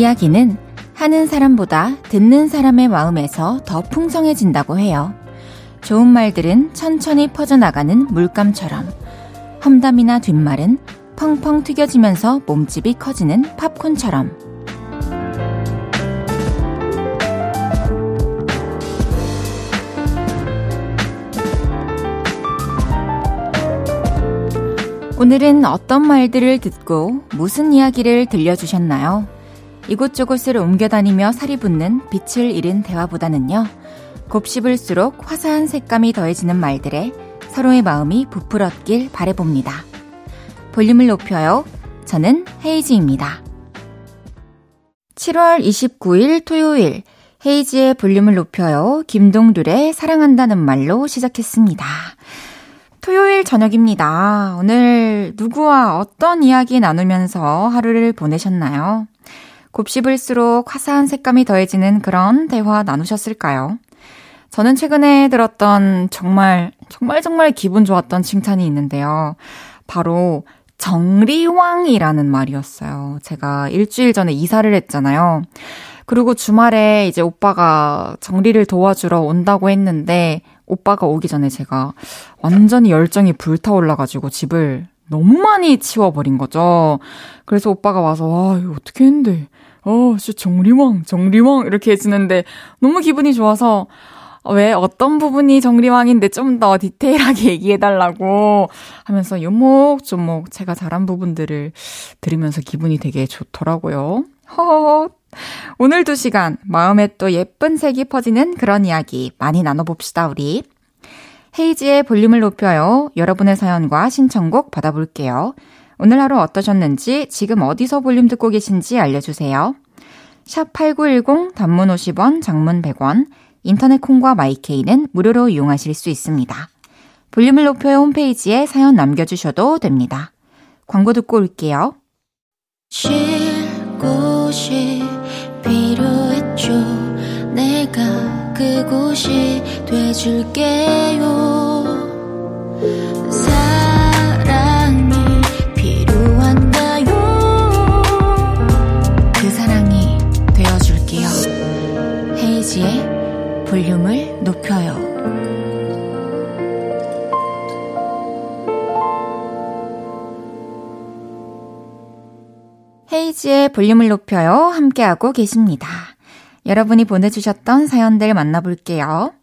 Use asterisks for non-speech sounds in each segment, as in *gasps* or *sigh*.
이야기는 하는 사람보다 듣는 사람의 마음에서 더 풍성해진다고 해요. 좋은 말들은 천천히 퍼져나가는 물감처럼 험담이나 뒷말은 펑펑 튀겨지면서 몸집이 커지는 팝콘처럼 오늘은 어떤 말들을 듣고 무슨 이야기를 들려주셨나요? 이곳저곳을 옮겨다니며 살이 붙는 빛을 잃은 대화보다는요, 곱씹을수록 화사한 색감이 더해지는 말들에 서로의 마음이 부풀었길 바래봅니다. 볼륨을 높여요. 저는 헤이지입니다. 7월 29일 토요일, 헤이지의 볼륨을 높여요. 김동률의 사랑한다는 말로 시작했습니다. 토요일 저녁입니다. 오늘 누구와 어떤 이야기 나누면서 하루를 보내셨나요? 곱씹을수록 화사한 색감이 더해지는 그런 대화 나누셨을까요? 저는 최근에 들었던 정말, 정말 정말 기분 좋았던 칭찬이 있는데요. 바로 정리왕이라는 말이었어요. 제가 일주일 전에 이사를 했잖아요. 그리고 주말에 이제 오빠가 정리를 도와주러 온다고 했는데, 오빠가 오기 전에 제가 완전히 열정이 불타올라가지고 집을 너무 많이 치워버린 거죠. 그래서 오빠가 와서, 와, 이거 어떻게 했는데. 어, 진짜 정리왕, 정리왕, 이렇게 해주는데 너무 기분이 좋아서, 왜 어떤 부분이 정리왕인데 좀 더 디테일하게 *laughs* 얘기해달라고 하면서 요목조목 제가 잘한 부분들을 들으면서 기분이 되게 좋더라고요. 허허. 오늘 두 시간 마음에 또 예쁜 색이 퍼지는 그런 이야기 많이 나눠봅시다, 우리. 헤이지의 볼륨을 높여요. 여러분의 사연과 신청곡 받아볼게요. 오늘 하루 어떠셨는지, 지금 어디서 볼륨 듣고 계신지 알려주세요. 샵 8910 단문 50원, 장문 100원, 인터넷 콩과 마이케이는 무료로 이용하실 수 있습니다. 볼륨을 높여요 홈페이지에 사연 남겨주셔도 됩니다. 광고 듣고 올게요. 쉴 곳이 필요했죠. 내가 그곳이 돼줄게요. 볼륨을 높여요. 헤이지의 볼륨을 높여요. 함께하고 계십니다. 여러분이 보내주셨던 사연들 만나볼게요.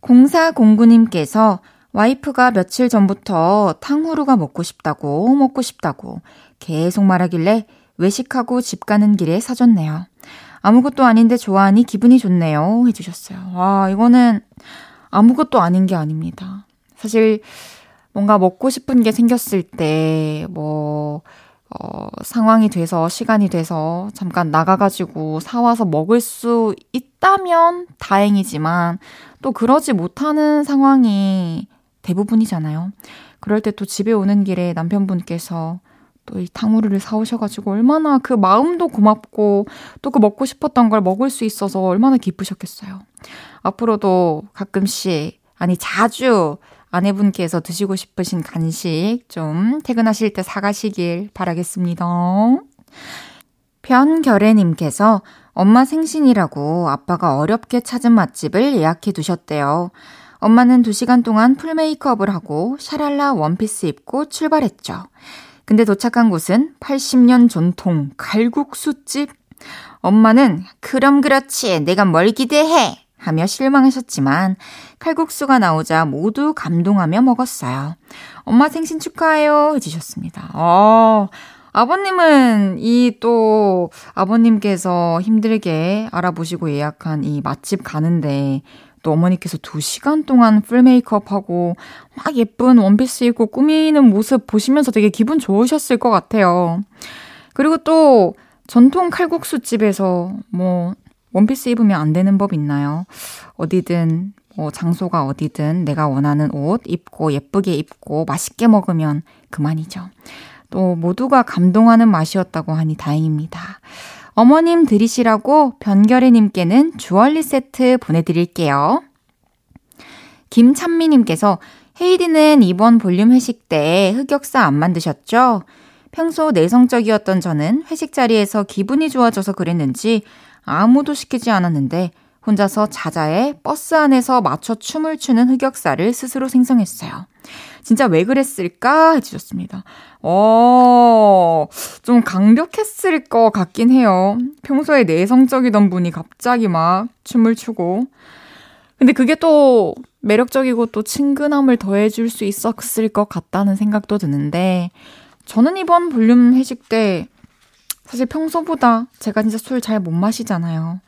0409님께서 와이프가 며칠 전부터 탕후루가 먹고 싶다고, 먹고 싶다고 계속 말하길래 외식하고 집 가는 길에 사줬네요. 아무것도 아닌데 좋아하니 기분이 좋네요. 해주셨어요. 와, 이거는 아무것도 아닌 게 아닙니다. 사실 뭔가 먹고 싶은 게 생겼을 때, 뭐, 어, 상황이 돼서, 시간이 돼서 잠깐 나가가지고 사와서 먹을 수 있다면 다행이지만 또 그러지 못하는 상황이 대부분이잖아요. 그럴 때 또 집에 오는 길에 남편분께서 또 이 탕후루를 사오셔가지고 얼마나 그 마음도 고맙고 또 그 먹고 싶었던 걸 먹을 수 있어서 얼마나 기쁘셨겠어요. 앞으로도 가끔씩, 아니 자주 아내분께서 드시고 싶으신 간식 좀 퇴근하실 때 사가시길 바라겠습니다. 변결애님께서 엄마 생신이라고 아빠가 어렵게 찾은 맛집을 예약해 두셨대요. 엄마는 2시간 동안 풀 메이크업을 하고 샤랄라 원피스 입고 출발했죠. 근데 도착한 곳은 80년 전통 칼국수집. 엄마는 그럼 그렇지 내가 뭘 기대해 하며 실망하셨지만 칼국수가 나오자 모두 감동하며 먹었어요. 엄마 생신 축하해요 해주셨습니다. 어, 아버님은 이 또 아버님께서 힘들게 알아보시고 예약한 이 맛집 가는데 또 어머니께서 두 시간 동안 풀 메이크업 하고 막 예쁜 원피스 입고 꾸미는 모습 보시면서 되게 기분 좋으셨을 것 같아요. 그리고 또 전통 칼국수 집에서 뭐 원피스 입으면 안 되는 법 있나요? 어디든 뭐 장소가 어디든 내가 원하는 옷 입고 예쁘게 입고 맛있게 먹으면 그만이죠. 또 모두가 감동하는 맛이었다고 하니 다행입니다. 어머님 들이시라고 변결이님께는 주얼리 세트 보내드릴게요. 김찬미님께서 헤이디는 이번 볼륨 회식 때 흑역사 안 만드셨죠? 평소 내성적이었던 저는 회식 자리에서 기분이 좋아져서 그랬는지 아무도 시키지 않았는데 혼자서 자자에 버스 안에서 맞춰 춤을 추는 흑역사를 스스로 생성했어요. 진짜 왜 그랬을까 해주셨습니다. 어, 좀 강력했을 것 같긴 해요. 평소에 내성적이던 분이 갑자기 막 춤을 추고. 근데 그게 또 매력적이고 또 친근함을 더해줄 수 있었을 것 같다는 생각도 드는데, 저는 이번 볼륨 회식 때 사실 평소보다 제가 진짜 술 잘 못 마시잖아요.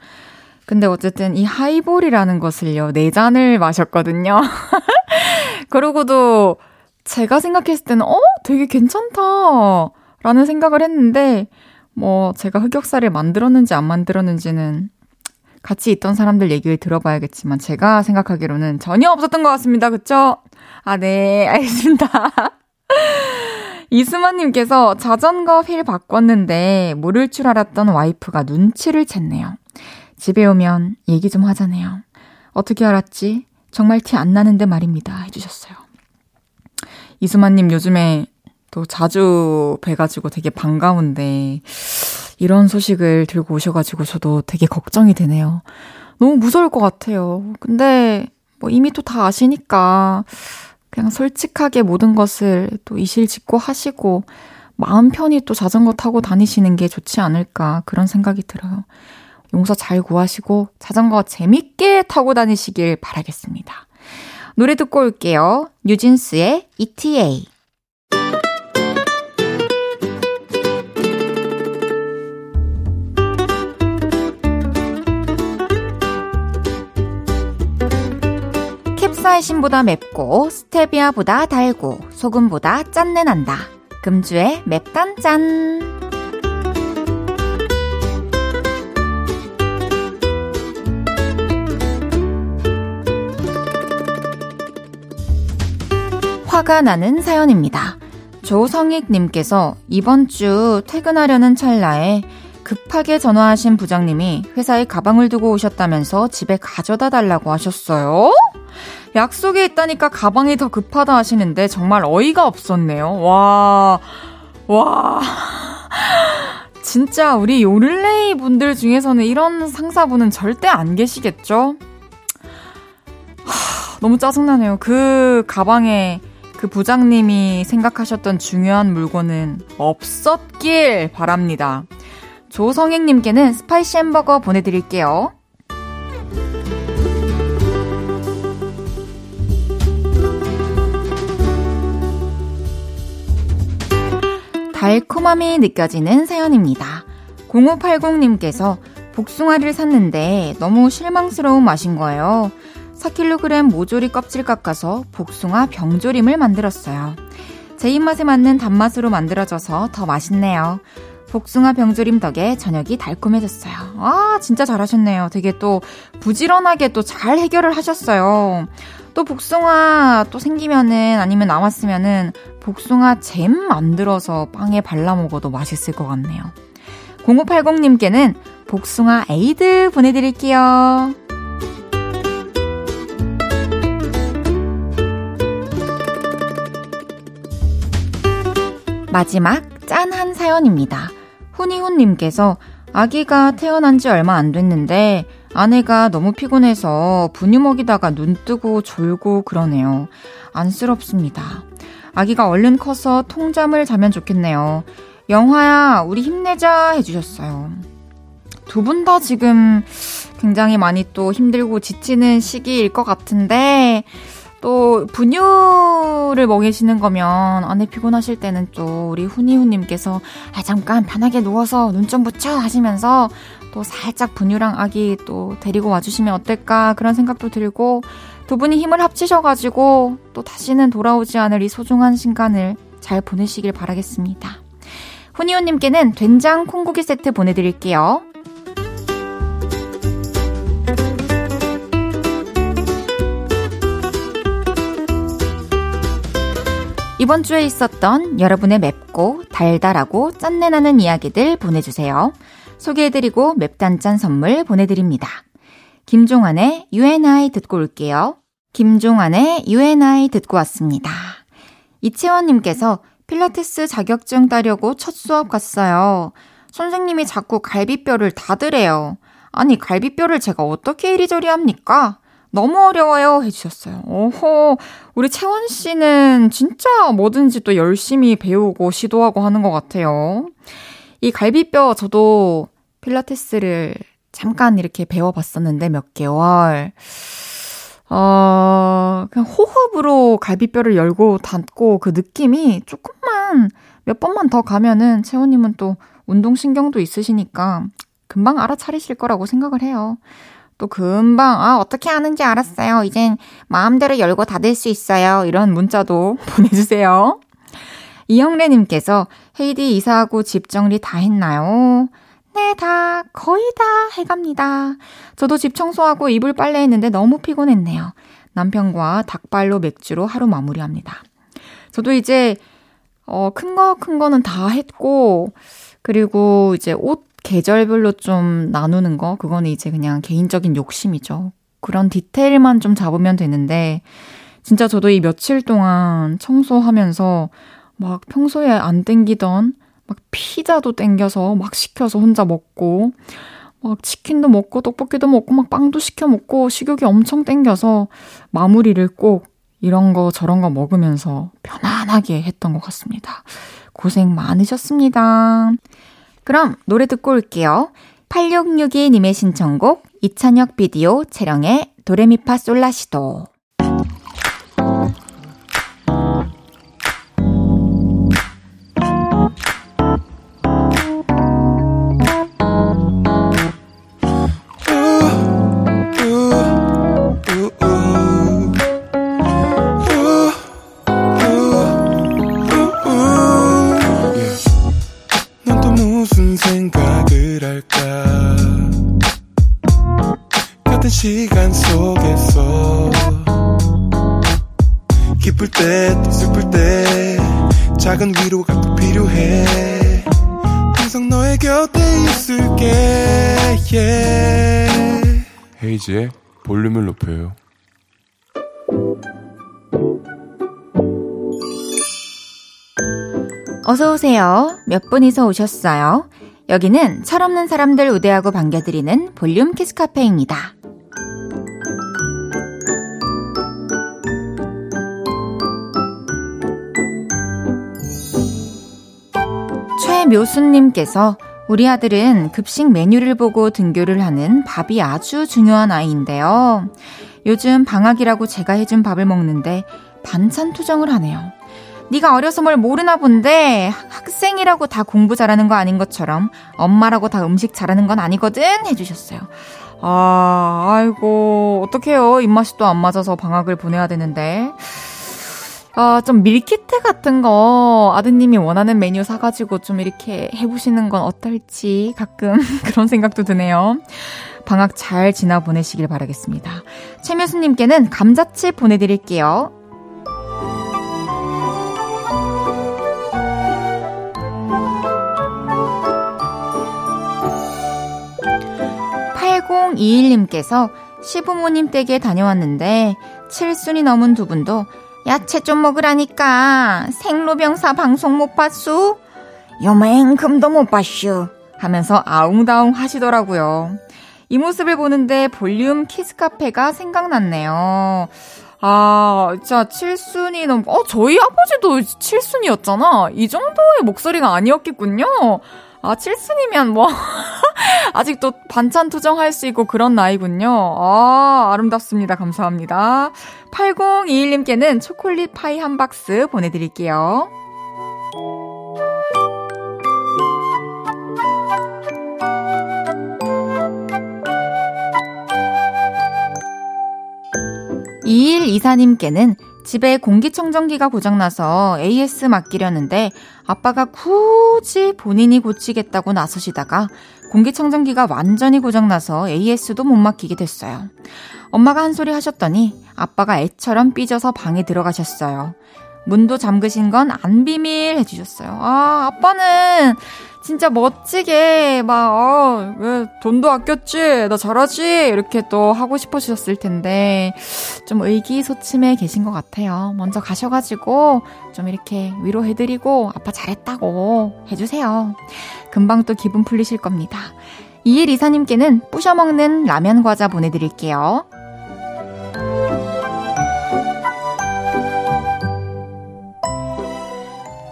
근데 어쨌든 이 하이볼이라는 것을요, 네 잔을 마셨거든요. *laughs* 그러고도 제가 생각했을 때는, 어? 되게 괜찮다. 라는 생각을 했는데, 뭐, 제가 흑역사를 만들었는지 안 만들었는지는 같이 있던 사람들 얘기를 들어봐야겠지만, 제가 생각하기로는 전혀 없었던 것 같습니다. 그쵸? 아, 네, *laughs* 알겠습니다. 이수만님께서 자전거 휠 바꿨는데 모를 줄 알았던 와이프가 눈치를 챘네요. 집에 오면 얘기 좀 하자네요. 어떻게 알았지? 정말 티 안 나는데 말입니다. 해주셨어요. 이수만님 요즘에 또 자주 뵈가지고 되게 반가운데 이런 소식을 들고 오셔가지고 저도 되게 걱정이 되네요. 너무 무서울 것 같아요. 근데 뭐 이미 또 다 아시니까 그냥 솔직하게 모든 것을 또 이실직고 하시고 마음 편히 또 자전거 타고 다니시는 게 좋지 않을까 그런 생각이 들어요. 용서 잘 구하시고 자전거 재밌게 타고 다니시길 바라겠습니다. 노래 듣고 올게요. 뉴진스의 ETA. 캡사이신보다 맵고 스테비아보다 달고 소금보다 짠내 난다. 금주의 맵단짠. 화가 나는 사연입니다. 조성익님께서 이번 주 퇴근하려는 찰나에 급하게 전화하신 부장님이 회사에 가방을 두고 오셨다면서 집에 가져다 달라고 하셨어요? 약속에 있다니까 가방이 더 급하다 하시는데 정말 어이가 없었네요. 와, 와. 진짜 우리 요를레이 분들 중에서는 이런 상사분은 절대 안 계시겠죠? 하, 너무 짜증나네요. 그 가방에 그 부장님이 생각하셨던 중요한 물건은 없었길 바랍니다. 조성행님께는 spicy 햄버거 보내드릴게요. 달콤함이 느껴지는 사연입니다. 0580님께서 복숭아를 샀는데 너무 실망스러운 맛인 거예요. 4kg 모조리 껍질 깎아서 복숭아 병조림을 만들었어요. 제 입맛에 맞는 단맛으로 만들어져서 더 맛있네요. 복숭아 병조림 덕에 저녁이 달콤해졌어요. 아, 진짜 잘하셨네요. 되게 또 부지런하게 또 잘 해결을 하셨어요. 또 복숭아 또 생기면은 아니면 남았으면은 복숭아 잼 만들어서 빵에 발라 먹어도 맛있을 것 같네요. 0580님께는 복숭아 에이드 보내드릴게요. 마지막 짠한 사연입니다. 훈이훈님께서 아기가 태어난 지 얼마 안 됐는데 아내가 너무 피곤해서 분유 먹이다가 눈 뜨고 졸고 그러네요. 안쓰럽습니다. 아기가 얼른 커서 통잠을 자면 좋겠네요. 영화야, 우리 힘내자 해주셨어요. 두 분 다 지금 굉장히 많이 또 힘들고 지치는 시기일 것 같은데, 또 분유를 먹이시는 거면 아내 피곤하실 때는 또 우리 훈이훈님께서 아 잠깐 편하게 누워서 눈 좀 붙여 하시면서 또 살짝 분유랑 아기 또 데리고 와주시면 어떨까 그런 생각도 들고 두 분이 힘을 합치셔가지고 또 다시는 돌아오지 않을 이 소중한 순간을 잘 보내시길 바라겠습니다. 훈이훈님께는 된장 콩고기 세트 보내드릴게요. 이번 주에 있었던 여러분의 맵고 달달하고 짠내나는 이야기들 보내주세요. 소개해드리고 맵단짠 선물 보내드립니다. 김종환의 UNI 듣고 올게요. 김종환의 UNI 듣고 왔습니다. 이채원님께서 필라테스 자격증 따려고 첫 수업 갔어요. 선생님이 자꾸 갈비뼈를 닫으래요. 아니, 갈비뼈를 제가 어떻게 이리저리 합니까? 너무 어려워요. 해주셨어요. 오호, 우리 채원 씨는 진짜 뭐든지 또 열심히 배우고 시도하고 하는 것 같아요. 이 갈비뼈 저도 필라테스를 잠깐 이렇게 배워봤었는데 몇 개월. 어, 그냥 호흡으로 갈비뼈를 열고 닫고 그 느낌이 조금만 몇 번만 더 가면은 채원님은 또 운동신경도 있으시니까 금방 알아차리실 거라고 생각을 해요. 또 금방, 아, 어떻게 하는지 알았어요. 이젠 마음대로 열고 닫을 수 있어요. 이런 문자도 *laughs* 보내주세요. 이영래님께서 헤이디 이사하고 집 정리 다 했나요? 네, 다, 거의 다 해갑니다. 저도 집 청소하고 이불 빨래 했는데 너무 피곤했네요. 남편과 닭발로 맥주로 하루 마무리합니다. 저도 이제, 어, 큰 거, 큰 거는 다 했고, 그리고 이제 옷 계절별로 좀 나누는 거, 그거는 이제 그냥 개인적인 욕심이죠. 그런 디테일만 좀 잡으면 되는데, 진짜 저도 이 며칠 동안 청소하면서 막 평소에 안 땡기던 막 피자도 땡겨서 막 시켜서 혼자 먹고, 막 치킨도 먹고, 떡볶이도 먹고, 막 빵도 시켜 먹고, 식욕이 엄청 땡겨서 마무리를 꼭 이런 거 저런 거 먹으면서 편안하게 했던 것 같습니다. 고생 많으셨습니다. 그럼 노래 듣고 올게요. 8662님의 신청곡 이찬혁 비디오 채령의 도레미파 솔라시도 헤이지의 볼륨을 높여요. 어서오세요. 몇 분이서 오셨어요? 여기는 철없는 사람들 우대하고 반겨드리는 볼륨 키스 카페입니다. 최묘수님께서 우리 아들은 급식 메뉴를 보고 등교를 하는 밥이 아주 중요한 아이인데요. 요즘 방학이라고 제가 해준 밥을 먹는데 반찬 투정을 하네요. 네가 어려서 뭘 모르나 본데 학생이라고 다 공부 잘하는 거 아닌 것처럼 엄마라고 다 음식 잘하는 건 아니거든 해주셨어요. 아, 아이고 어떡해요 입맛이 또 안 맞아서 방학을 보내야 되는데 아, 좀 밀키트 같은 거 아드님이 원하는 메뉴 사가지고 좀 이렇게 해보시는 건 어떨지 가끔 *laughs* 그런 생각도 드네요. 방학 잘 지나 보내시길 바라겠습니다. 최묘수님께는 감자칩 보내드릴게요. 8021님께서 시부모님 댁에 다녀왔는데 7순이 넘은 두 분도 야채 좀 먹으라니까 생로병사 방송 못 봤수? 요맹금도 못 봤슈 하면서 아웅다웅 하시더라고요. 이 모습을 보는데 볼륨 키스카페가 생각났네요. 아, 진짜 칠순이 넘, 어, 저희 아버지도 칠순이었잖아. 이 정도의 목소리가 아니었겠군요. 아, 칠순이면 뭐, *laughs* 아직도 반찬 투정할 수 있고 그런 나이군요. 아, 아름답습니다. 감사합니다. 8021님께는 초콜릿 파이 한 박스 보내드릴게요. 이일 이사님께는 집에 공기청정기가 고장나서 AS 맡기려는데 아빠가 굳이 본인이 고치겠다고 나서시다가 공기청정기가 완전히 고장나서 AS도 못 맡기게 됐어요. 엄마가 한 소리 하셨더니 아빠가 애처럼 삐져서 방에 들어가셨어요. 문도 잠그신 건 안 비밀 해주셨어요. 아, 아빠는 진짜 멋지게 막, 어, 왜 돈도 아꼈지? 나 잘하지? 이렇게 또 하고 싶으셨을 텐데, 좀 의기소침해 계신 것 같아요. 먼저 가셔가지고, 좀 이렇게 위로해드리고, 아빠 잘했다고 해주세요. 금방 또 기분 풀리실 겁니다. 이일 이사님께는 부셔먹는 라면 과자 보내드릴게요.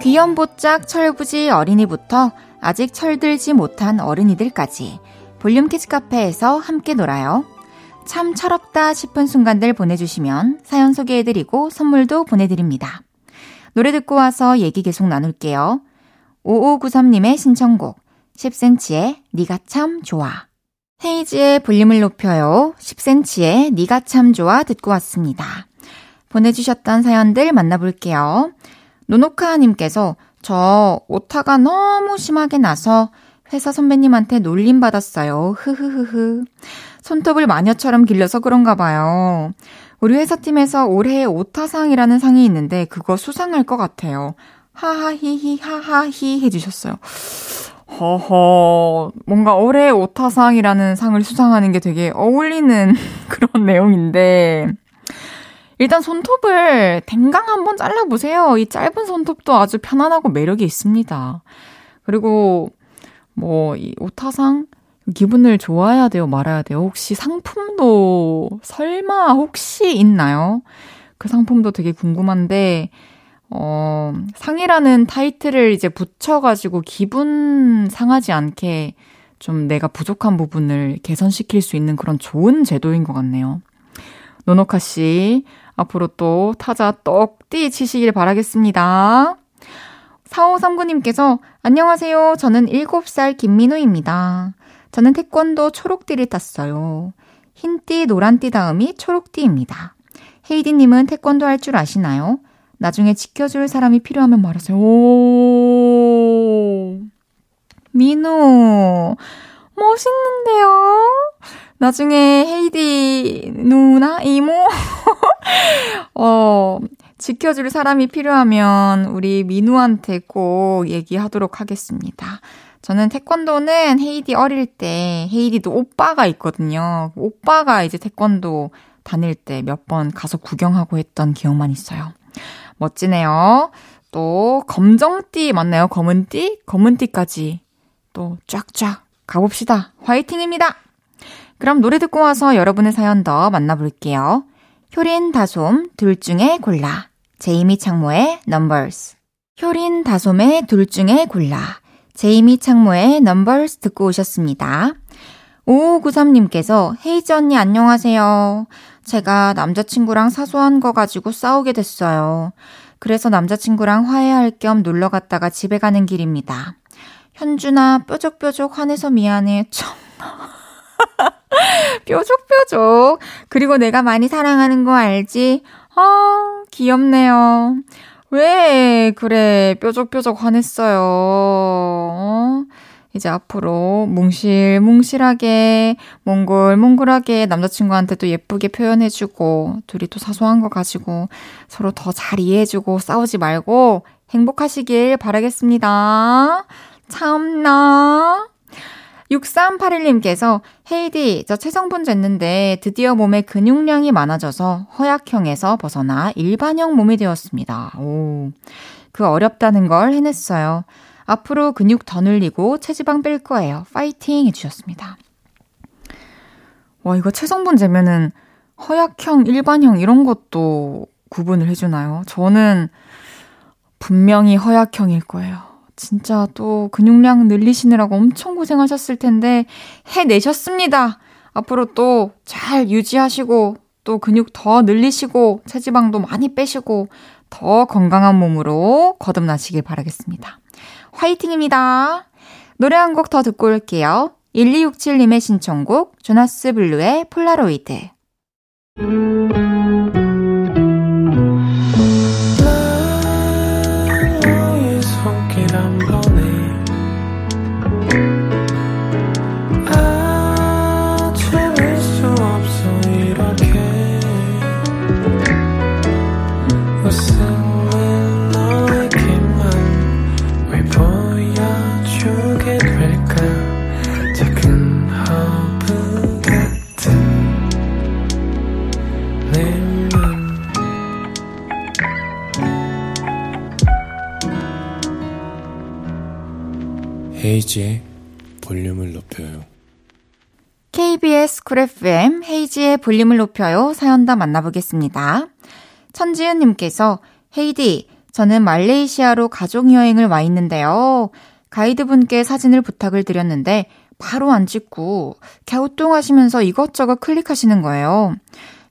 귀염보짝 철부지 어린이부터 아직 철들지 못한 어른이들까지 볼륨 키즈 카페에서 함께 놀아요. 참 철없다 싶은 순간들 보내주시면 사연 소개해드리고 선물도 보내드립니다. 노래 듣고 와서 얘기 계속 나눌게요. 5593님의 신청곡 10cm의 니가 참 좋아 헤이즈의 볼륨을 높여요 10cm의 니가 참 좋아 듣고 왔습니다. 보내주셨던 사연들 만나볼게요. 노노카님께서 저 오타가 너무 심하게 나서 회사 선배님한테 놀림 받았어요. 흐흐흐흐. 손톱을 마녀처럼 길러서 그런가 봐요. 우리 회사 팀에서 올해의 오타상이라는 상이 있는데 그거 수상할 것 같아요. 하하히히 하하히 해주셨어요. 허허, 뭔가 올해의 오타상이라는 상을 수상하는 게 되게 어울리는 *laughs* 그런 내용인데, 일단 손톱을 댕강 한번 잘라보세요. 이 짧은 손톱도 아주 편안하고 매력이 있습니다. 그리고 뭐 이 오타상 기분을 좋아야 돼요, 말아야 돼요. 혹시 상품도 설마 혹시 있나요? 그 상품도 되게 궁금한데 어, 상이라는 타이틀을 이제 붙여가지고 기분 상하지 않게 좀 내가 부족한 부분을 개선시킬 수 있는 그런 좋은 제도인 것 같네요. 노노카 씨, 앞으로 또 타자 떡띠 치시길 바라겠습니다. 4539님께서 안녕하세요. 저는 7살 김민우입니다. 저는 태권도 초록띠를 탔어요. 흰띠, 노란띠 다음이 초록띠입니다. 헤이디님은 태권도 할 줄 아시나요? 나중에 지켜줄 사람이 필요하면 말하세요. 오, 민우, 멋있는데요? 나중에 헤이디 누나, 이모, *laughs* 어, 지켜줄 사람이 필요하면 우리 민우한테 꼭 얘기하도록 하겠습니다. 저는 태권도는 헤이디 어릴 때 헤이디도 오빠가 있거든요. 오빠가 이제 태권도 다닐 때 몇 번 가서 구경하고 했던 기억만 있어요. 멋지네요. 또 검정띠 맞나요? 검은띠? 검은띠까지 또 쫙쫙 가봅시다. 화이팅입니다. 그럼 노래 듣고 와서 여러분의 사연 더 만나볼게요. 효린, 다솜, 둘 중에 골라. 제이미 창모의 Numbers. 효린, 다솜의 둘 중에 골라. 제이미 창모의 Numbers 듣고 오셨습니다. 5593님께서 헤이즈 언니 안녕하세요. 제가 남자친구랑 사소한 거 가지고 싸우게 됐어요. 그래서 남자친구랑 화해할 겸 놀러 갔다가 집에 가는 길입니다. 현준아, 뾰족뾰족 화내서 미안해. *laughs* 참나. *laughs* 뾰족뾰족. 그리고 내가 많이 사랑하는 거 알지? 아, 귀엽네요. 왜 그래 뾰족뾰족 화냈어요? 어? 이제 앞으로 뭉실뭉실하게 몽글몽글하게 남자친구한테 도 예쁘게 표현해주고 둘이 또 사소한 거 가지고 서로 더 잘 이해해주고 싸우지 말고 행복하시길 바라겠습니다. 참나. 6381님께서 헤이디, 저 체성분 쟀는데 드디어 몸에 근육량이 많아져서 허약형에서 벗어나 일반형 몸이 되었습니다. 오, 그 어렵다는 걸 해냈어요. 앞으로 근육 더 늘리고 체지방 뺄 거예요. 파이팅 해주셨습니다. 와, 이거 체성분 재면은 허약형, 일반형 이런 것도 구분을 해주나요? 저는 분명히 허약형일 거예요. 진짜 또 근육량 늘리시느라고 엄청 고생하셨을 텐데 해내셨습니다. 앞으로 또 잘 유지하시고 또 근육 더 늘리시고 체지방도 많이 빼시고 더 건강한 몸으로 거듭나시길 바라겠습니다. 화이팅입니다. 노래 한 곡 더 듣고 올게요. 1267님의 신청곡 조나스 블루의 폴라로이드 쿨 FM 헤이지의 볼륨을 높여요. 사연 다 만나보겠습니다. 천지은님께서 헤이디, 저는 말레이시아로 가족 여행을 와 있는데요. 가이드분께 사진을 부탁을 드렸는데 바로 안 찍고 갸우뚱하시면서 이것저것 클릭하시는 거예요.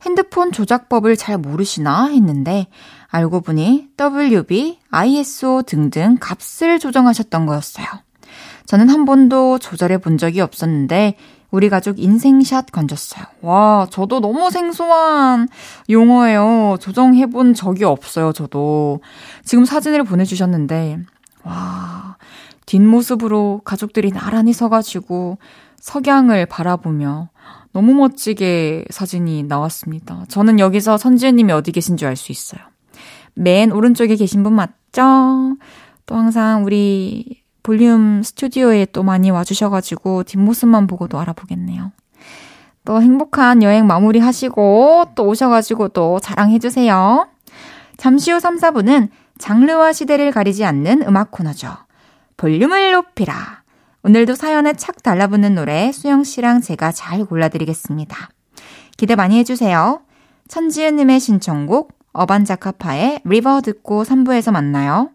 핸드폰 조작법을 잘 모르시나 했는데 알고 보니 WB, ISO 등등 값을 조정하셨던 거였어요. 저는 한 번도 조절해 본 적이 없었는데 우리 가족 인생샷 건졌어요. 와, 저도 너무 생소한 용어예요. 조정해 본 적이 없어요, 저도. 지금 사진을 보내주셨는데, 와, 뒷모습으로 가족들이 나란히 서가지고 석양을 바라보며 너무 멋지게 사진이 나왔습니다. 저는 여기서 선지혜님이 어디 계신 줄 알 수 있어요. 맨 오른쪽에 계신 분 맞죠? 또 항상 우리 볼륨 스튜디오에 또 많이 와주셔가지고 뒷모습만 보고도 알아보겠네요. 또 행복한 여행 마무리 하시고 또 오셔가지고 또 자랑해주세요. 잠시 후 3, 4분은 장르와 시대를 가리지 않는 음악 코너죠. 볼륨을 높이라. 오늘도 사연에 착 달라붙는 노래 수영 씨랑 제가 잘 골라드리겠습니다. 기대 많이 해주세요. 천지은님의 신청곡 어반자카파의 리버 듣고 3부에서 만나요.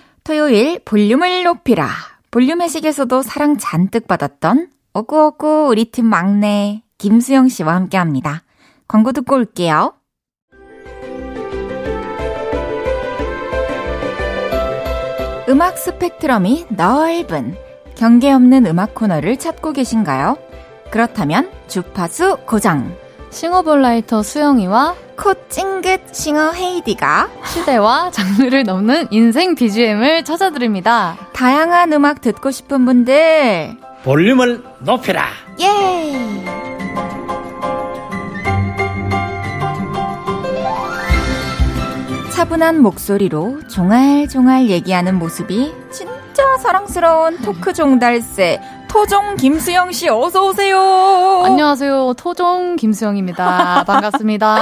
토요일 볼륨을 높이라. 볼륨 회식에서도 사랑 잔뜩 받았던 어구어구 우리 팀 막내 김수영 씨와 함께 합니다. 광고 듣고 올게요. 음악 스펙트럼이 넓은 경계 없는 음악 코너를 찾고 계신가요? 그렇다면 주파수 고정. 싱어송라이터 수영이와 코 찡긋 싱어 헤이즈가 시대와 장르를 넘는 인생 BGM을 찾아드립니다. 다양한 음악 듣고 싶은 분들 볼륨을 높여라. 예! 차분한 목소리로 종알종알 얘기하는 모습이 진짜 사랑스러운 토크 종달새 토종 김수영 씨 어서 오세요. 안녕하세요. 토종 김수영입니다. *laughs* 반갑습니다.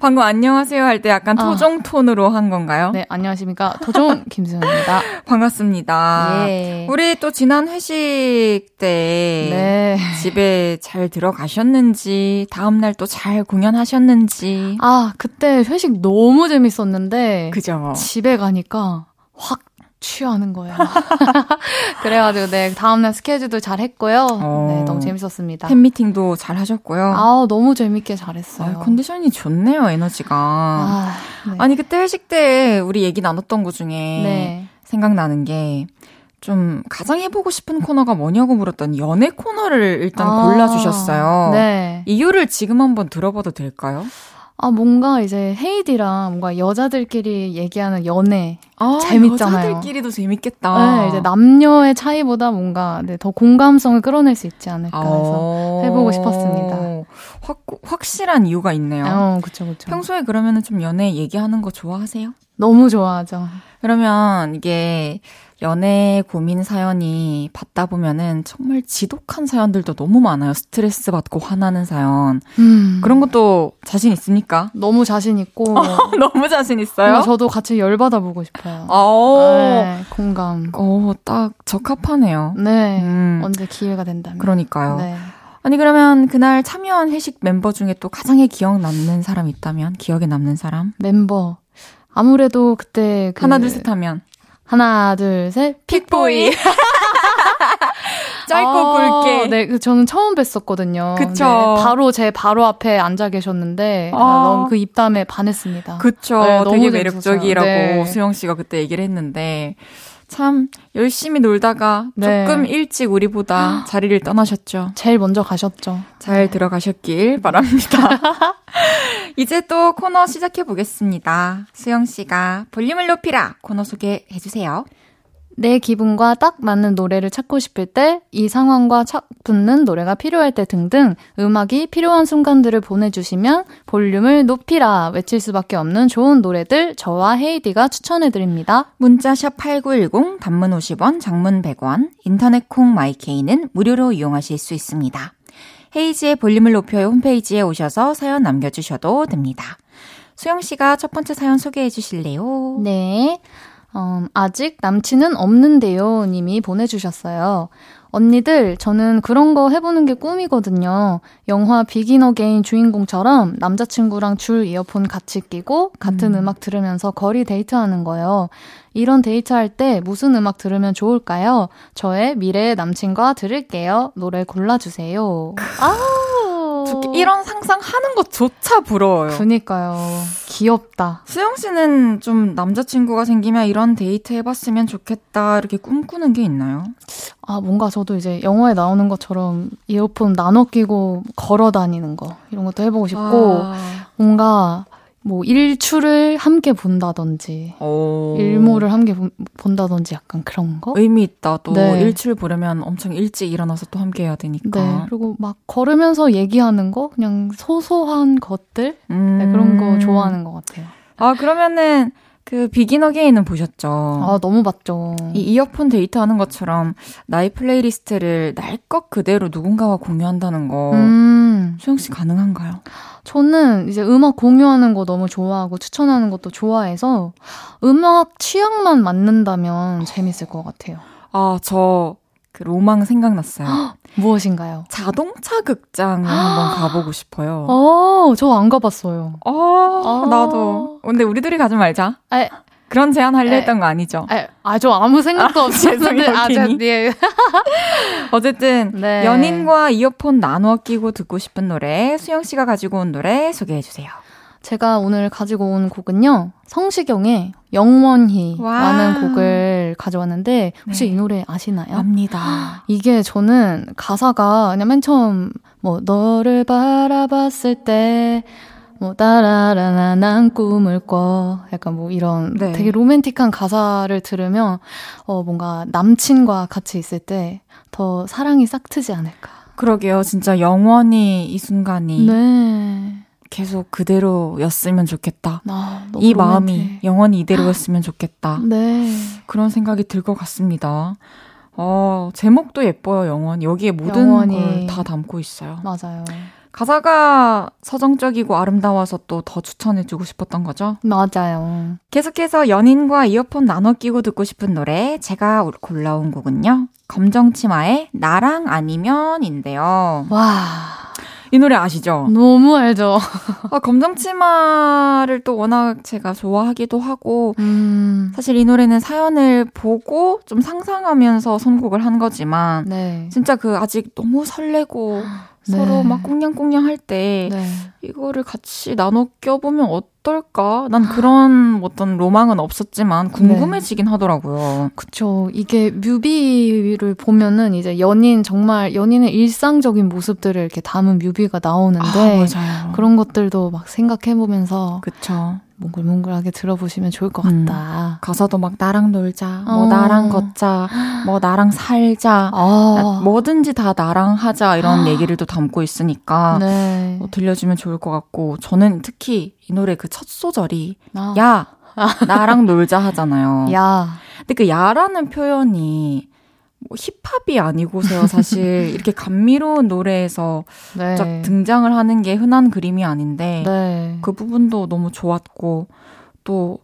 방금 안녕하세요 할 때 약간 아. 토종 톤으로 한 건가요? 네, 안녕하십니까. 토종 김수영입니다. *laughs* 반갑습니다. 예. 우리 또 지난 회식 때 네. 집에 잘 들어가셨는지 다음 날 또 잘 공연하셨는지 아, 그때 회식 너무 재밌었는데 그죠? 집에 가니까 확 취하는 거예요. *laughs* 그래가지고 네 다음날 스케줄도 잘 했고요. 어. 네 너무 재밌었습니다. 팬미팅도 잘 하셨고요. 아 너무 재밌게 잘했어요. 아, 컨디션이 좋네요, 에너지가. 아, 네. 아니, 그때 회식 때 우리 얘기 나눴던 것 중에 네. 생각나는 게 좀 가장 해보고 싶은 코너가 뭐냐고 물었더니 연애 코너를 일단 아, 골라주셨어요. 네. 이유를 지금 한번 들어봐도 될까요? 아 뭔가 이제 헤이디랑 뭔가 여자들끼리 얘기하는 연애. 아, 재밌잖아요. 여자들끼리도 재밌겠다. 네, 이제 남녀의 차이보다 뭔가 네, 더 공감성을 끌어낼 수 있지 않을까 해서 어, 해보고 싶었습니다. 확, 확실한 이유가 있네요. 어, 그쵸, 그쵸. 평소에 그러면은 좀 연애 얘기하는 거 좋아하세요? 너무 좋아하죠. 그러면 이게 연애 고민 사연이 받다 보면은 정말 지독한 사연들도 너무 많아요. 스트레스 받고 화나는 사연. 음, 그런 것도 자신 있습니까? *laughs* 너무 자신 있고 너무 자신 있어요? 저도 같이 열받아 보고 싶어요. 어, 네, 공감. 어, 딱 적합하네요. 네, 음, 언제 기회가 된다면. 그러니까요. 네. 아니 그러면 그날 참여한 회식 멤버 중에 또 가장 기억 남는 사람 있다면 기억에 남는 사람 멤버. 아무래도 그때 그 하나 둘 셋 하면 하나 둘 셋. 픽보이 *laughs* 짧고 아, 굵게 네, 그 저는 처음 뵀었거든요. 그쵸. 네, 바로 제 바로 앞에 앉아 계셨는데 아. 아, 너무 그 입담에 반했습니다. 그쵸. 네, 너무 되게. 매력적이라고 네. 수영 씨가 그때 얘기를 했는데 참 열심히 놀다가 네. 조금 일찍 우리보다 자리를 떠나셨죠. 제일 먼저 가셨죠. 잘 들어가셨길 바랍니다. *laughs* 이제 또 코너 시작해 보겠습니다. 수영 씨가 볼륨을 높이라 코너 소개해 주세요. 내 기분과 딱 맞는 노래를 찾고 싶을 때, 이 상황과 착 붙는 노래가 필요할 때 등등 음악이 필요한 순간들을 보내주시면 볼륨을 높이라 외칠 수밖에 없는 좋은 노래들 저와 헤이디가 추천해드립니다. 문자샵 8910 단문 50원, 장문 100원, 인터넷 콩 마이케이는 무료로 이용하실 수 있습니다. 헤이지의 볼륨을 높여요 홈페이지에 오셔서 사연 남겨주셔도 됩니다. 수영 씨가 첫 번째 사연 소개해 주실래요? 네. 음, 아직 남친은 없는데요. 님이 보내주셨어요. 언니들, 저는 그런 거 해보는 게 꿈이거든요. 영화 Begin Again 주인공처럼 남자친구랑 줄 이어폰 같이 끼고 같은 음. 악 들으면서 거리 데이트하는 거예요. 이런 데이트할 때 무슨 음악 들으면 좋을까요? 저의 미래의 남친과 들을게요. 노래 골라주세요. *laughs* 아! 이런 상상하는 것조차 부러워요. 그니까요. 귀엽다. 수영 씨는 좀 남자친구가 생기면 이런 데이트 해봤으면 좋겠다 이렇게 꿈꾸는 게 있나요? 아 뭔가 저도 이제 영화에 나오는 것처럼 이어폰 나눠 끼고 걸어 다니는 거 이런 것도 해보고 싶고 아... 뭔가 뭐 일출을 함께 본다든지 오. 일몰을 함께 보, 본다든지 약간 그런 거 의미 있다 또 네. 일출 보려면 엄청 일찍 일어나서 또 함께 해야 되니까 네. 그리고 막 걸으면서 얘기하는 거 그냥 소소한 것들 음. 네, 그런 거 좋아하는 것 같아요 아 그러면은 그 Begin Again은 보셨죠? 아, 너무 봤죠. 이 이어폰 데이트 하는 것처럼 나의 playlist를 날 것 그대로 누군가와 공유한다는 거 음. 수영 씨 가능한가요? 저는 이제 음악 공유하는 거 너무 좋아하고 추천하는 것도 좋아해서 음악 취향만 맞는다면 재밌을 것 같아요. 아, 저 그 로망 생각났어요. *gasps* 무엇인가요? 자동차 극장을 *gasps* 한번 가보고 싶어요. 어, 저 안 가봤어요. 어, 아, 나도. 근데 우리들이 가지 말자. 아, 그런 제안 하려 했던 거 아니죠? 아, 저 아무 생각도 아, 없었는데. 아, 저, 예. *laughs* 어쨌든, 네. 연인과 이어폰 나누어 끼고 듣고 싶은 노래, 수영 씨가 가지고 온 노래 소개해 주세요. 제가 오늘 가지고 온 곡은요, 성시경의 영원히라는 곡을 가져왔는데, 혹시 네. 이 노래 아시나요? 압니다. 이게 저는 가사가 그냥 맨 처음, 뭐, 너를 바라봤을 때, 뭐 따라라라 난 꿈을 꿔 약간 뭐 이런 네. 되게 로맨틱한 가사를 들으면 어 뭔가 남친과 같이 있을 때 더 사랑이 싹 트지 않을까. 그러게요. 진짜 영원히 이 순간이 네. 계속 그대로였으면 좋겠다. 아, 이 로맨틱. 마음이 영원히 이대로였으면 좋겠다. *gasps* 네. 그런 생각이 들 것 같습니다. 어, 제목도 예뻐요, 영원. 여기에 모든 걸 다 담고 있어요. 맞아요. 가사가 서정적이고 아름다워서 또 더 추천해주고 싶었던 거죠? 맞아요. 계속해서 연인과 이어폰 나눠 끼고 듣고 싶은 노래 제가 골라온 곡은요. 검정치마의 나랑 아니면인데요. 와. 이 노래 아시죠? 너무 알죠. 아, 검정치마를 또 워낙 제가 좋아하기도 하고, 음. 사실 이 노래는 사연을 보고 좀 상상하면서 선곡을 한 거지만, 네. 진짜 그 아직 너무 설레고, 네. *laughs* 서로 막 꽁냥꽁냥 할때 네. 이거를 같이 나눠 껴보면 어떨까? 난 그런 어떤 로망은 없었지만 궁금해지긴 네. 하더라고요. 그쵸. 이게 뮤비를 보면은 이제 연인 정말 연인의 일상적인 모습들을 이렇게 담은 뮤비가 나오는데 아, 그런 것들도 막 생각해보면서 그쵸. 몽글몽글하게 들어보시면 좋을 것 음. 같다. 음, 가사도 막 나랑 놀자, 뭐 어. 뭐 나랑 걷자, 뭐 나랑 살자, 어. 뭐든지 다 나랑 하자 이런 얘기를 또 담고 있으니까 네. 뭐 들려주면 좋을 것 같고 저는 특히 이 노래 그 첫 소절이 아. 야 나랑 놀자 하잖아요. 야. 근데 그 야라는 표현이 뭐 힙합이 아니고서요, 사실. *laughs* 이렇게 감미로운 노래에서 네. 쫙 등장을 하는 게 흔한 그림이 아닌데, 네. 그 부분도 너무 좋았고, 또,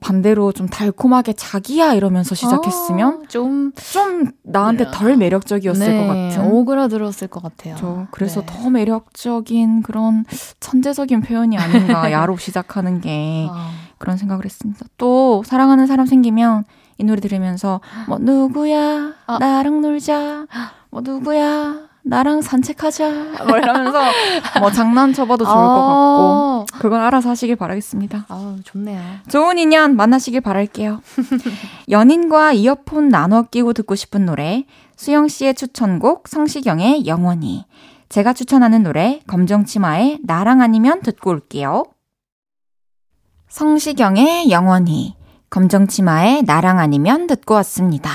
반대로 좀 달콤하게 자기야 이러면서 시작했으면 어, 좀, 좀 나한테 덜 매력적이었을 네, 것 같은. 오그라들었을 것 같아요. 저 그래서 네. 더 매력적인 그런 천재적인 표현이 아닌가, 야로 *laughs* 시작하는 게 어. 그런 생각을 했습니다. 또, 사랑하는 사람 생기면 이 노래 들으면서 뭐 누구야 아. 나랑 놀자 뭐 누구야 나랑 산책하자 뭐 이러면서 뭐 장난쳐봐도 좋을 아. 것 같고 그건 알아서 하시길 바라겠습니다. 아 좋네요. 좋은 인연 만나시길 바랄게요. 연인과 이어폰 나눠 끼고 듣고 싶은 노래 수영 씨의 추천곡 성시경의 영원히 제가 추천하는 노래 검정치마의 나랑 아니면 듣고 올게요. 성시경의 영원히, 검정치마의 나랑 아니면 듣고 왔습니다.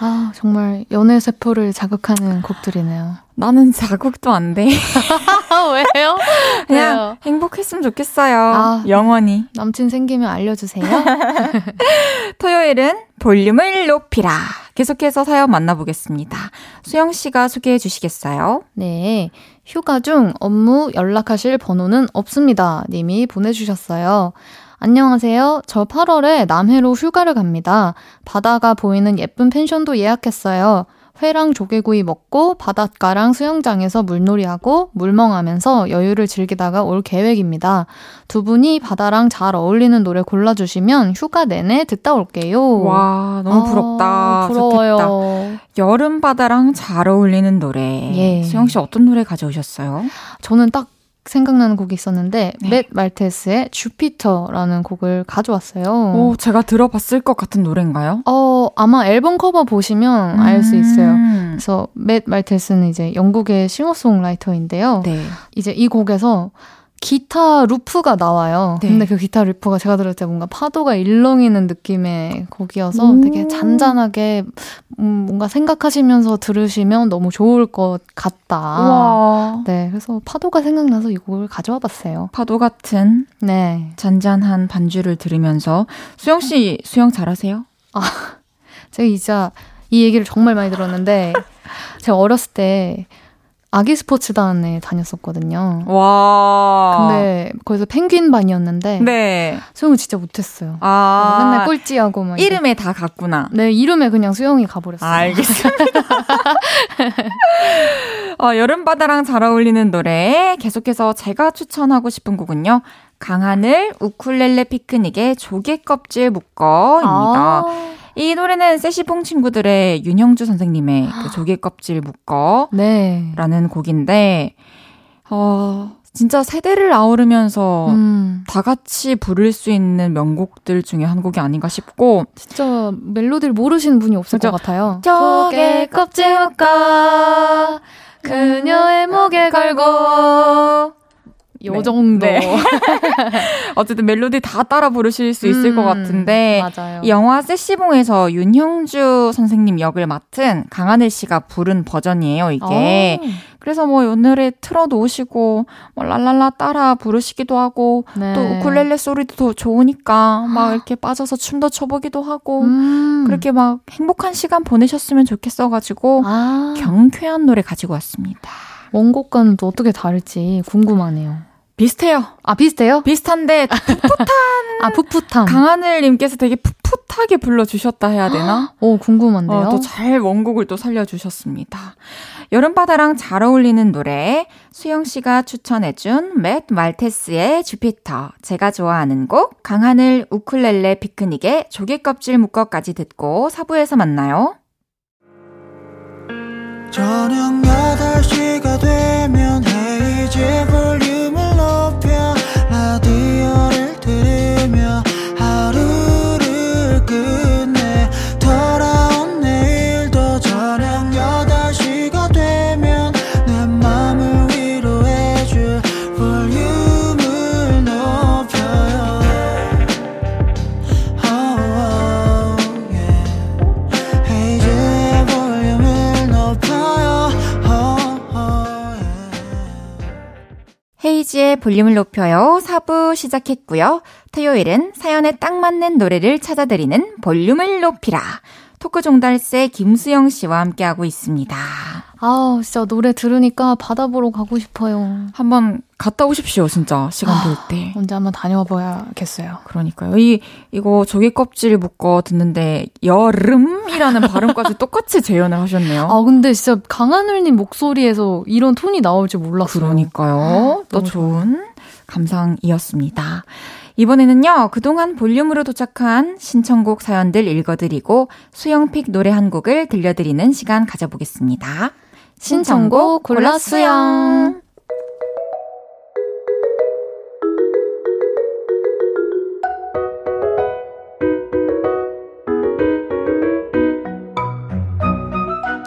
아, 정말 연애 세포를 자극하는 곡들이네요. 나는 자극도 안 돼. *laughs* 왜요? 그냥 왜요? 행복했으면 좋겠어요. 아. 영원히. 남친 생기면 알려주세요. *laughs* 토요일은 볼륨을 높이라. 계속해서 사연 만나보겠습니다. 수영 씨가 소개해 주시겠어요? 네. 휴가 중 업무 연락하실 번호는 없습니다. 님이 보내주셨어요. 안녕하세요. 저 8월에 남해로 휴가를 갑니다. 바다가 보이는 예쁜 펜션도 예약했어요. 회랑 조개구이 먹고 바닷가랑 수영장에서 물놀이하고 물멍하면서 여유를 즐기다가 올 계획입니다. 두 분이 바다랑 잘 어울리는 노래 골라주시면 휴가 내내 듣다 올게요. 와, 너무 부럽다. 아, 부러워요. 좋겠다. 여름 바다랑 잘 어울리는 노래. 예. 수영 씨 어떤 노래 가져오셨어요? 저는 딱 생각나는 곡이 있었는데 네. 맷 말테스의 Jupiter라는 곡을 가져왔어요. 오, 제가 들어봤을 것 같은 노래인가요? 어, 아마 앨범 커버 보시면 알수 있어요. 음. 그래서 맷 말테스는 이제 영국의 싱어송라이터인데요. 네. 이제 이 곡에서 기타 루프가 나와요. 네. 근데 그 기타 루프가 제가 들을 때 뭔가 파도가 일렁이는 느낌의 곡이어서 오. 되게 잔잔하게 음, 뭔가 생각하시면서 들으시면 너무 좋을 것 같다. 와. 네, 그래서 파도가 생각나서 이 곡을 가져와 봤어요. 파도 같은 네. 잔잔한 반주를 들으면서 수영 씨 수영 잘하세요? *laughs* 제가 진짜 이 얘기를 정말 많이 들었는데 제가 어렸을 때 아기 스포츠단에 다녔었거든요. 와. 근데 거기서 펭귄 반이었는데 네. 수영을 진짜 못했어요. 아. 맨날 꼴찌하고 막. 이름에 다 갔구나. 네 이름에 그냥 수영이 가버렸어요. 알겠습니다. *laughs* 어, 여름 바다랑 잘 어울리는 노래 계속해서 제가 추천하고 싶은 곡은요. 강하늘 우쿨렐레 피크닉의 조개 껍질 묶어입니다. 아, 이 노래는 세시봉 친구들의 윤형주 선생님의 그 *gasps* 조개 껍질 묶어 네. 라는 곡인데 어, 진짜 세대를 아우르면서 음, 다 같이 부를 수 있는 명곡들 중에 한 곡이 아닌가 싶고 진짜 멜로디를 모르시는 분이 없을 그죠? 것 같아요. 조개 껍질 묶어 그녀의 목에 걸고 요 네. 정도. 네. *laughs* 어쨌든 멜로디 다 따라 부르실 수 있을 음, 것 같은데 맞아요. 이 영화 세시봉에서 윤형주 선생님 역을 맡은 강하늘 씨가 부른 버전이에요, 이게. 어, 그래서 뭐이 노래 틀어놓으시고 뭐 랄랄라 따라 부르시기도 하고 네. 또 우쿨렐레 소리도 더 좋으니까 막 이렇게 빠져서 춤도 춰보기도 하고 음. 그렇게 막 행복한 시간 보내셨으면 좋겠어가지고 아, 경쾌한 노래 가지고 왔습니다. 원곡과는 또 어떻게 다를지 궁금하네요. 비슷해요. 아 비슷해요? 비슷한데 *laughs* 아 풋풋함. 강하늘님께서 되게 풋풋하게 불러주셨다 해야 되나? 오 궁금한데요. 어, 또잘 원곡을 또 살려주셨습니다. 여름바다랑 잘 어울리는 노래 수영 씨가 추천해준 맷 말테스의 주피터 제가 좋아하는 곡 강하늘 우쿨렐레 피크닉의 조개껍질 묶어까지 듣고 사부에서 만나요. 저녁 8시가 되면 헤이즈 볼륨 헤이지의 볼륨을 높여요. 4부 시작했고요. 토요일은 사연에 딱 맞는 노래를 찾아드리는 볼륨을 높이라. 토크 종달새 김수영 씨와 함께하고 있습니다. 아 진짜 노래 들으니까 바다 보러 가고 싶어요. 한번 갔다 오십시오, 진짜. 시간 될 때. 언제 한번 다녀와 봐야겠어요. 그러니까요. 이, 이거 조개 껍질 묶어 듣는데, 여름이라는 발음까지 *laughs* 똑같이 재현을 하셨네요. 아 근데 진짜 강하늘님 목소리에서 이런 톤이 나올 줄 몰랐어요. 그러니까요. 또 너무 좋은 감상이었습니다. 이번에는요, 그동안 볼륨으로 도착한 신청곡 사연들 읽어드리고, 수영픽 노래 한 곡을 들려드리는 시간 가져보겠습니다. 신청곡 골라 수영.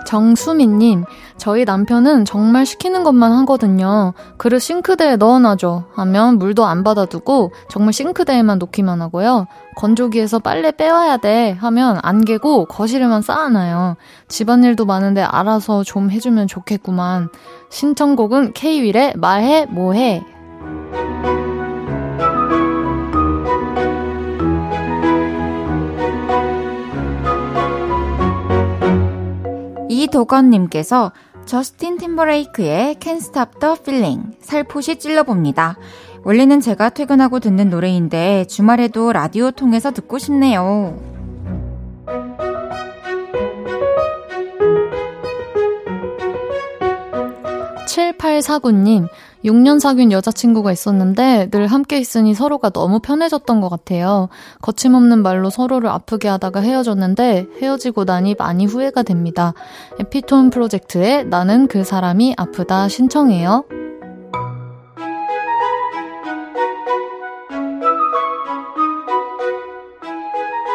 정수민님, 저희 남편은 정말 시키는 것만 하거든요. 그릇 싱크대에 넣어놔줘. 하면 물도 안 받아두고 정말 싱크대에만 놓기만 하고요. 건조기에서 빨래 빼와야 돼. 하면 안 개고 거실에만 쌓아놔요. 집안일도 많은데 알아서 좀 해주면 좋겠구만. 신청곡은 K-윌의 말해 뭐해. 이도건님께서 저스틴 팀버레이크의 Can't Stop the Feeling 살포시 찔러봅니다. 원래는 제가 퇴근하고 듣는 노래인데 주말에도 라디오 통해서 듣고 싶네요. 7849님, 6년 사귄 여자친구가 있었는데 늘 함께 있으니 서로가 너무 편해졌던 것 같아요. 거침없는 말로 서로를 아프게 하다가 헤어졌는데 헤어지고 나니 많이 후회가 됩니다. 에피톤 프로젝트에 나는 그 사람이 아프다 신청해요.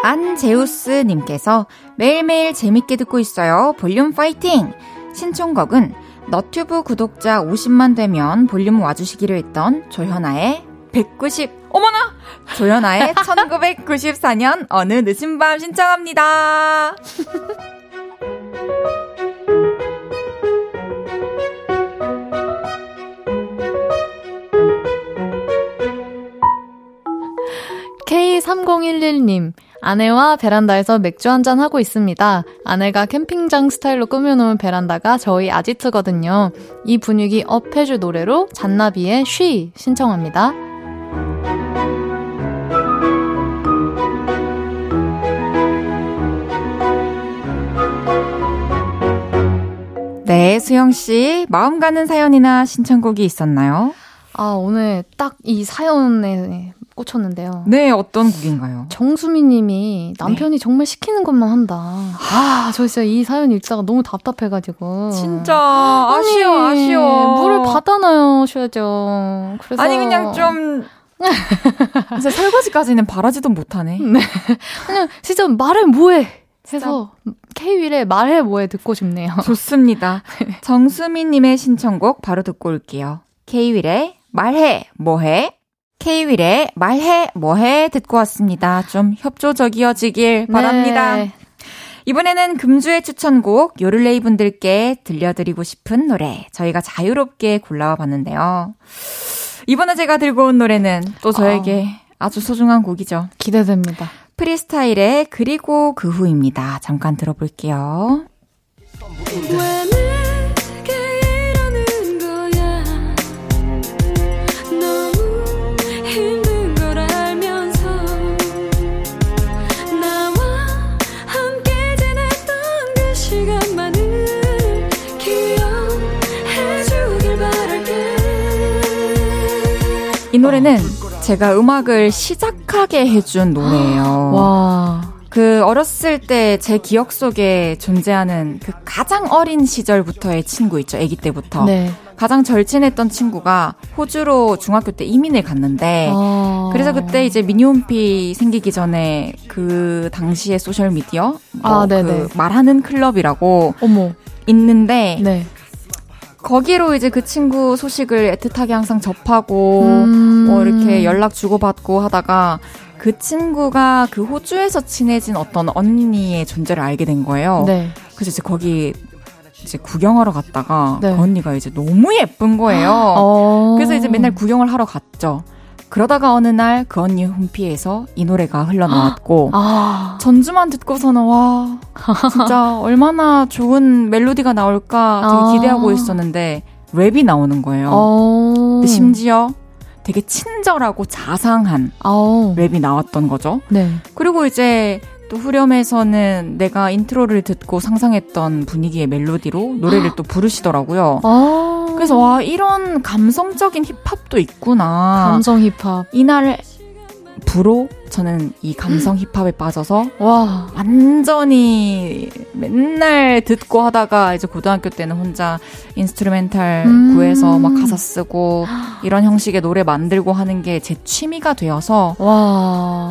안제우스님께서 매일매일 재밌게 듣고 있어요. 볼륨 파이팅! 신청곡은 너튜브 구독자 50만 되면 볼륨 와주시기로 했던 조현아의 190, 어머나! 조현아의 *laughs* 1994년 어느 늦은 밤 신청합니다. *laughs* K3011님, 아내와 베란다에서 맥주 한잔 하고 있습니다. 아내가 캠핑장 스타일로 꾸며놓은 베란다가 저희 아지트거든요. 이 분위기 업해줄 노래로 잔나비의 쉬 신청합니다. 네, 수영 씨, 마음 가는 사연이나 신청곡이 있었나요? 아, 오늘 딱 이 사연에 꽂혔는데요. 네, 어떤 곡인가요? 정수미 님이 남편이 네. 정말 시키는 것만 한다. 아, 저 진짜 이 사연 읽다가 너무 답답해가지고. 진짜, 아쉬워, 아니, 아쉬워. 물을 받아놔야셔야죠. 그래서. 아니, 그냥 좀. *laughs* 이제 설거지까지는 바라지도 못하네. 네. 그냥 진짜 말해 뭐해 해서 K-윌의 말해 뭐해 듣고 싶네요. 좋습니다. *laughs* 정수미님의 신청곡 바로 듣고 올게요. K-윌의 말해 뭐해 K-윌의 말해 뭐해 듣고 왔습니다. 좀 협조적이어지길 네. 바랍니다. 이번에는 금주의 추천곡 요를레이 분들께 들려드리고 싶은 노래 저희가 자유롭게 골라와 봤는데요. 이번에 제가 들고 온 노래는 또 저에게 어. 아주 소중한 곡이죠. 기대됩니다. 프리스타일의 그리고 그 후입니다. 잠깐 들어볼게요. 이 노래는 제가 음악을 시작하게 해준 노래예요. *gasps* 와. 그 어렸을 때 제 기억 속에 존재하는 그 가장 어린 시절부터의 친구 있죠. 아기 때부터. 네. 가장 절친했던 친구가 호주로 중학교 때 이민을 갔는데 아. 그래서 그때 이제 미니홈피 생기기 전에 그 당시의 소셜 미디어 뭐 아, 그 말하는 클럽이라고 어머. 있는데 네. 거기로 이제 그 친구 소식을 애틋하게 항상 접하고 음. 뭐 이렇게 연락 주고받고 하다가 그 친구가 그 호주에서 친해진 어떤 언니의 존재를 알게 된 거예요. 네. 그래서 이제 거기 이제 구경하러 갔다가 네. 그 언니가 이제 너무 예쁜 거예요. 어. 그래서 이제 맨날 구경을 하러 갔죠. 그러다가 어느 날 그 언니 홈피에서 이 노래가 흘러나왔고 *gasps* 아. 전주만 듣고서는 와 진짜 *laughs* 얼마나 좋은 멜로디가 나올까 되게 아. 기대하고 있었는데 랩이 나오는 거예요. 어. 근데 심지어 되게 친절하고 자상한 어. 랩이 나왔던 거죠. 네. 그리고 이제 또 후렴에서는 내가 intro를 듣고 상상했던 분위기의 멜로디로 노래를 또 부르시더라고요. 아~ 그래서 와 이런 감성적인 힙합도 있구나. 감성 힙합. 이날 부로 저는 이 감성 힙합에 빠져서 와. 완전히 맨날 듣고 하다가 이제 고등학교 때는 혼자 instrumental 음~ 구해서 막 가사 쓰고 *gasps* 이런 형식의 노래 만들고 하는 게 제 취미가 되어서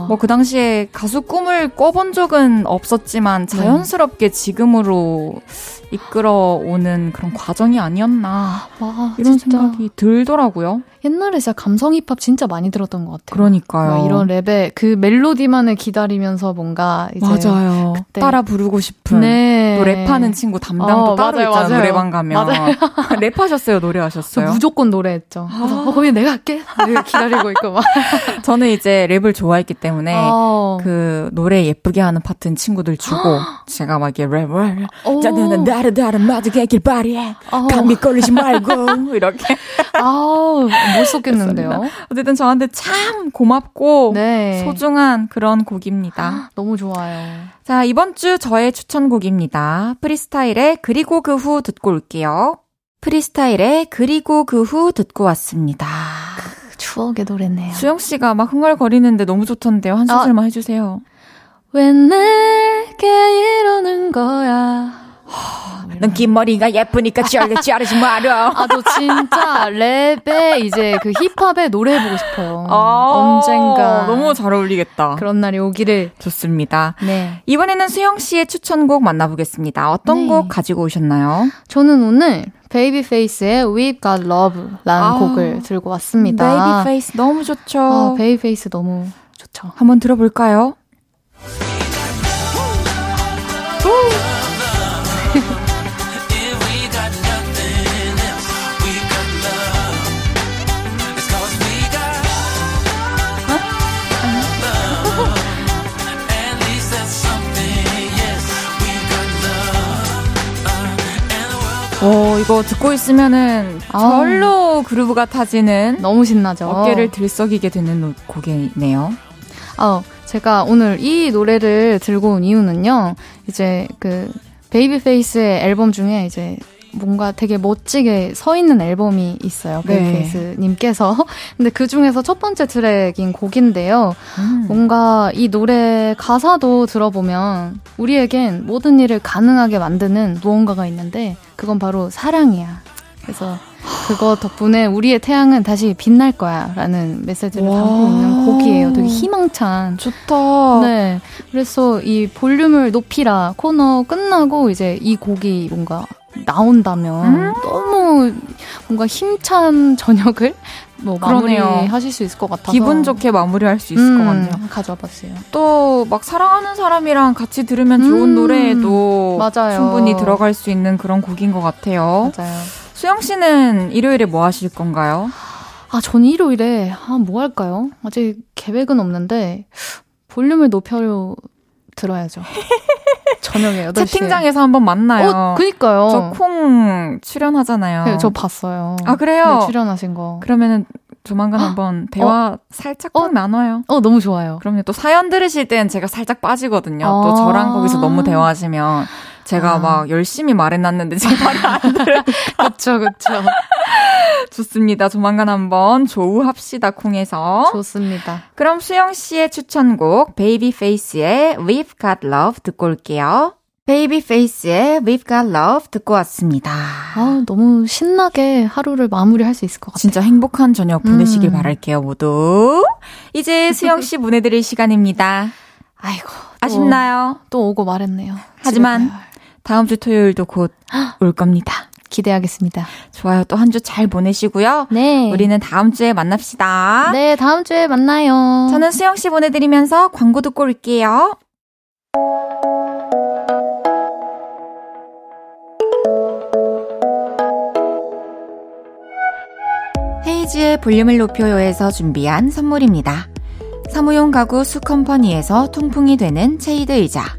뭐그 당시에 가수 꿈을 꿔본 적은 없었지만 자연스럽게 지금으로 이끌어오는 그런 과정이 아니었나 와, 이런 진짜. 생각이 들더라고요. 옛날에 진짜 감성 힙합 진짜 많이 들었던 것 같아요. 그러니까요. 막 이런 랩에 그 멜로디만을 기다리면서 뭔가 이제 맞아요. 따라 부르고 싶은 네. 또 랩하는 친구 담당도 어, 따로 맞아요, 있잖아요. 맞아요. 노래방 가면 맞아요. *laughs* 랩하셨어요, 저 노래하셨어요? 무조건 노래했죠. 그래서 어, 거기 내가 할게. 내가 기다리고 있고 막. *laughs* 저는 이제 랩을 좋아했기 때문에 어. 그 노래 예쁘게 하는 파트는 친구들 주고 *gasps* 제가 막 이렇게 랩, 랩, 오. 짜는 다른 다른 마지게 길 바리에 어. 감기 걸리지 말고 *laughs* 이렇게 아우, 못 쏟겠는데요. 어쨌든 저한테 참 고맙고 네. 소중한 그런 곡입니다. *gasps* 너무 좋아요. 자, 이번 주 저의 추천곡입니다. 프리스타일의 그리고 그 후 듣고 올게요. 프리스타일의 그리고 그 후 듣고 왔습니다. 추억의 노래네요. 수영 씨가 막 흥얼거리는데 너무 좋던데요. 한 소절만 해주세요. 왜 내게 이러는 거야? 넌 긴 머리가 예쁘니까 자르 자르지 마라. 아, 저 진짜 랩에 이제 그 힙합에 노래해보고 싶어요. 아, 언젠가. 너무 잘 어울리겠다. 그런 날이 오기를. 좋습니다. 네. 이번에는 수영 씨의 추천곡 만나보겠습니다. 어떤 네. 곡 가지고 오셨나요? 저는 오늘 베이비페이스의 We've Got Love라는 아. 곡을 들고 왔습니다. 베이비 페이스 너무 좋죠. 아, 베이비페이스 너무 좋죠. 한번 들어볼까요? 오, 이거 듣고 있으면은 아. 절로 groove가 타지는 너무 신나죠. 어깨를 들썩이게 되는 노- 곡이네요. 아, 제가 오늘 이 노래를 들고 온 이유는요. 이제 그 베이비페이스의 앨범 중에 이제 뭔가 되게 멋지게 서 있는 앨범이 있어요. 네. 베이비페이스 님께서. *laughs* 근데 그 중에서 첫 번째 트랙인 곡인데요. 음. 뭔가 이 노래 가사도 들어보면 우리에겐 모든 일을 가능하게 만드는 무언가가 있는데 그건 바로 사랑이야. 그래서 그거 덕분에 우리의 태양은 다시 빛날 거야 라는 메시지를 와. 담고 있는 곡이에요. 되게 희망찬. 좋다. 네. 그래서 이 볼륨을 높이라 코너 끝나고 이제 이 곡이 뭔가 나온다면 음. 너무 뭔가 힘찬 저녁을 *laughs* 뭐. 마무리하실 수 있을 것 같아서 기분 좋게 마무리할 수 있을 것 같네요. 가져와 봤어요. 또 막 사랑하는 사람이랑 같이 들으면 좋은 음, 노래에도 맞아요. 충분히 들어갈 수 있는 그런 곡인 것 같아요. 맞아요. 수영 씨는 일요일에 뭐 하실 건가요? 아, 전 일요일에 아, 뭐 할까요? 아직 계획은 없는데 볼륨을 높여로 들어야죠. *laughs* 저녁에 8시에. 채팅장에서 한번 만나요. 어, 그니까요. 저 콩 출연하잖아요. 네, 저 봤어요. 아, 그래요? 네, 출연하신 거. 그러면은 조만간 한번 대화 살짝 꼭 나눠요. 어, 너무 좋아요. 그럼요. 또 사연 들으실 땐 제가 살짝 빠지거든요. 또 아. 저랑 거기서 너무 대화하시면 제가 아. 막 열심히 말해놨는데 제 말이 안 들어요. *laughs* 그쵸, 그쵸. 좋습니다. 조만간 한번 조우합시다 콩에서. 좋습니다. 그럼 수영 씨의 추천곡 베이비페이스의 We've Got Love 듣고 올게요. 베이비페이스의 We've Got Love 듣고 왔습니다. 아, 너무 신나게 하루를 마무리할 수 있을 것 같아요. 진짜 행복한 저녁 보내시길 음. 바랄게요, 모두. 이제 수영 씨 보내드릴 시간입니다. 아이고. 또, 아쉽나요? 또 오고 말했네요. 하지만 집에 가요. 다음 주 토요일도 곧 올 겁니다. 기대하겠습니다. 좋아요. 또 한 주 잘 보내시고요. 네. 우리는 다음 주에 만납시다. 네, 다음 주에 만나요. 저는 수영 씨 보내드리면서 광고 듣고 올게요. 헤이지의 볼륨을 높여요에서 준비한 선물입니다. 사무용 가구 수컴퍼니에서 통풍이 되는 체이드 의자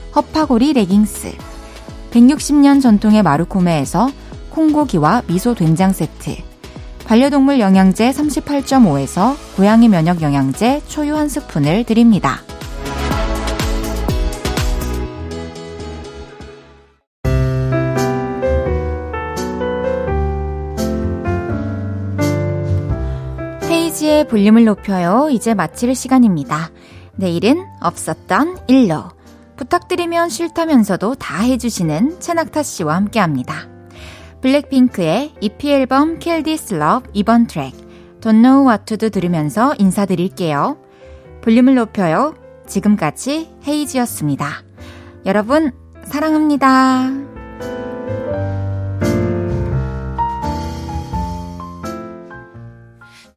허파고리 레깅스, 160년 전통의 마루코메에서 콩고기와 미소 된장 세트, 반려동물 영양제 38.5에서 고양이 면역 영양제 초유 한 스푼을 드립니다. 페이지의 볼륨을 높여요. 이제 마칠 시간입니다. 내일은 없었던 일로. 부탁드리면 싫다면서도 다 해주시는 채낙타 씨와 함께 합니다. 블랙핑크의 EP 앨범 Kill This Love 이번 트랙 Don't Know What To Do 들으면서 인사드릴게요. 볼륨을 높여요. 지금까지 헤이지였습니다. 여러분, 사랑합니다.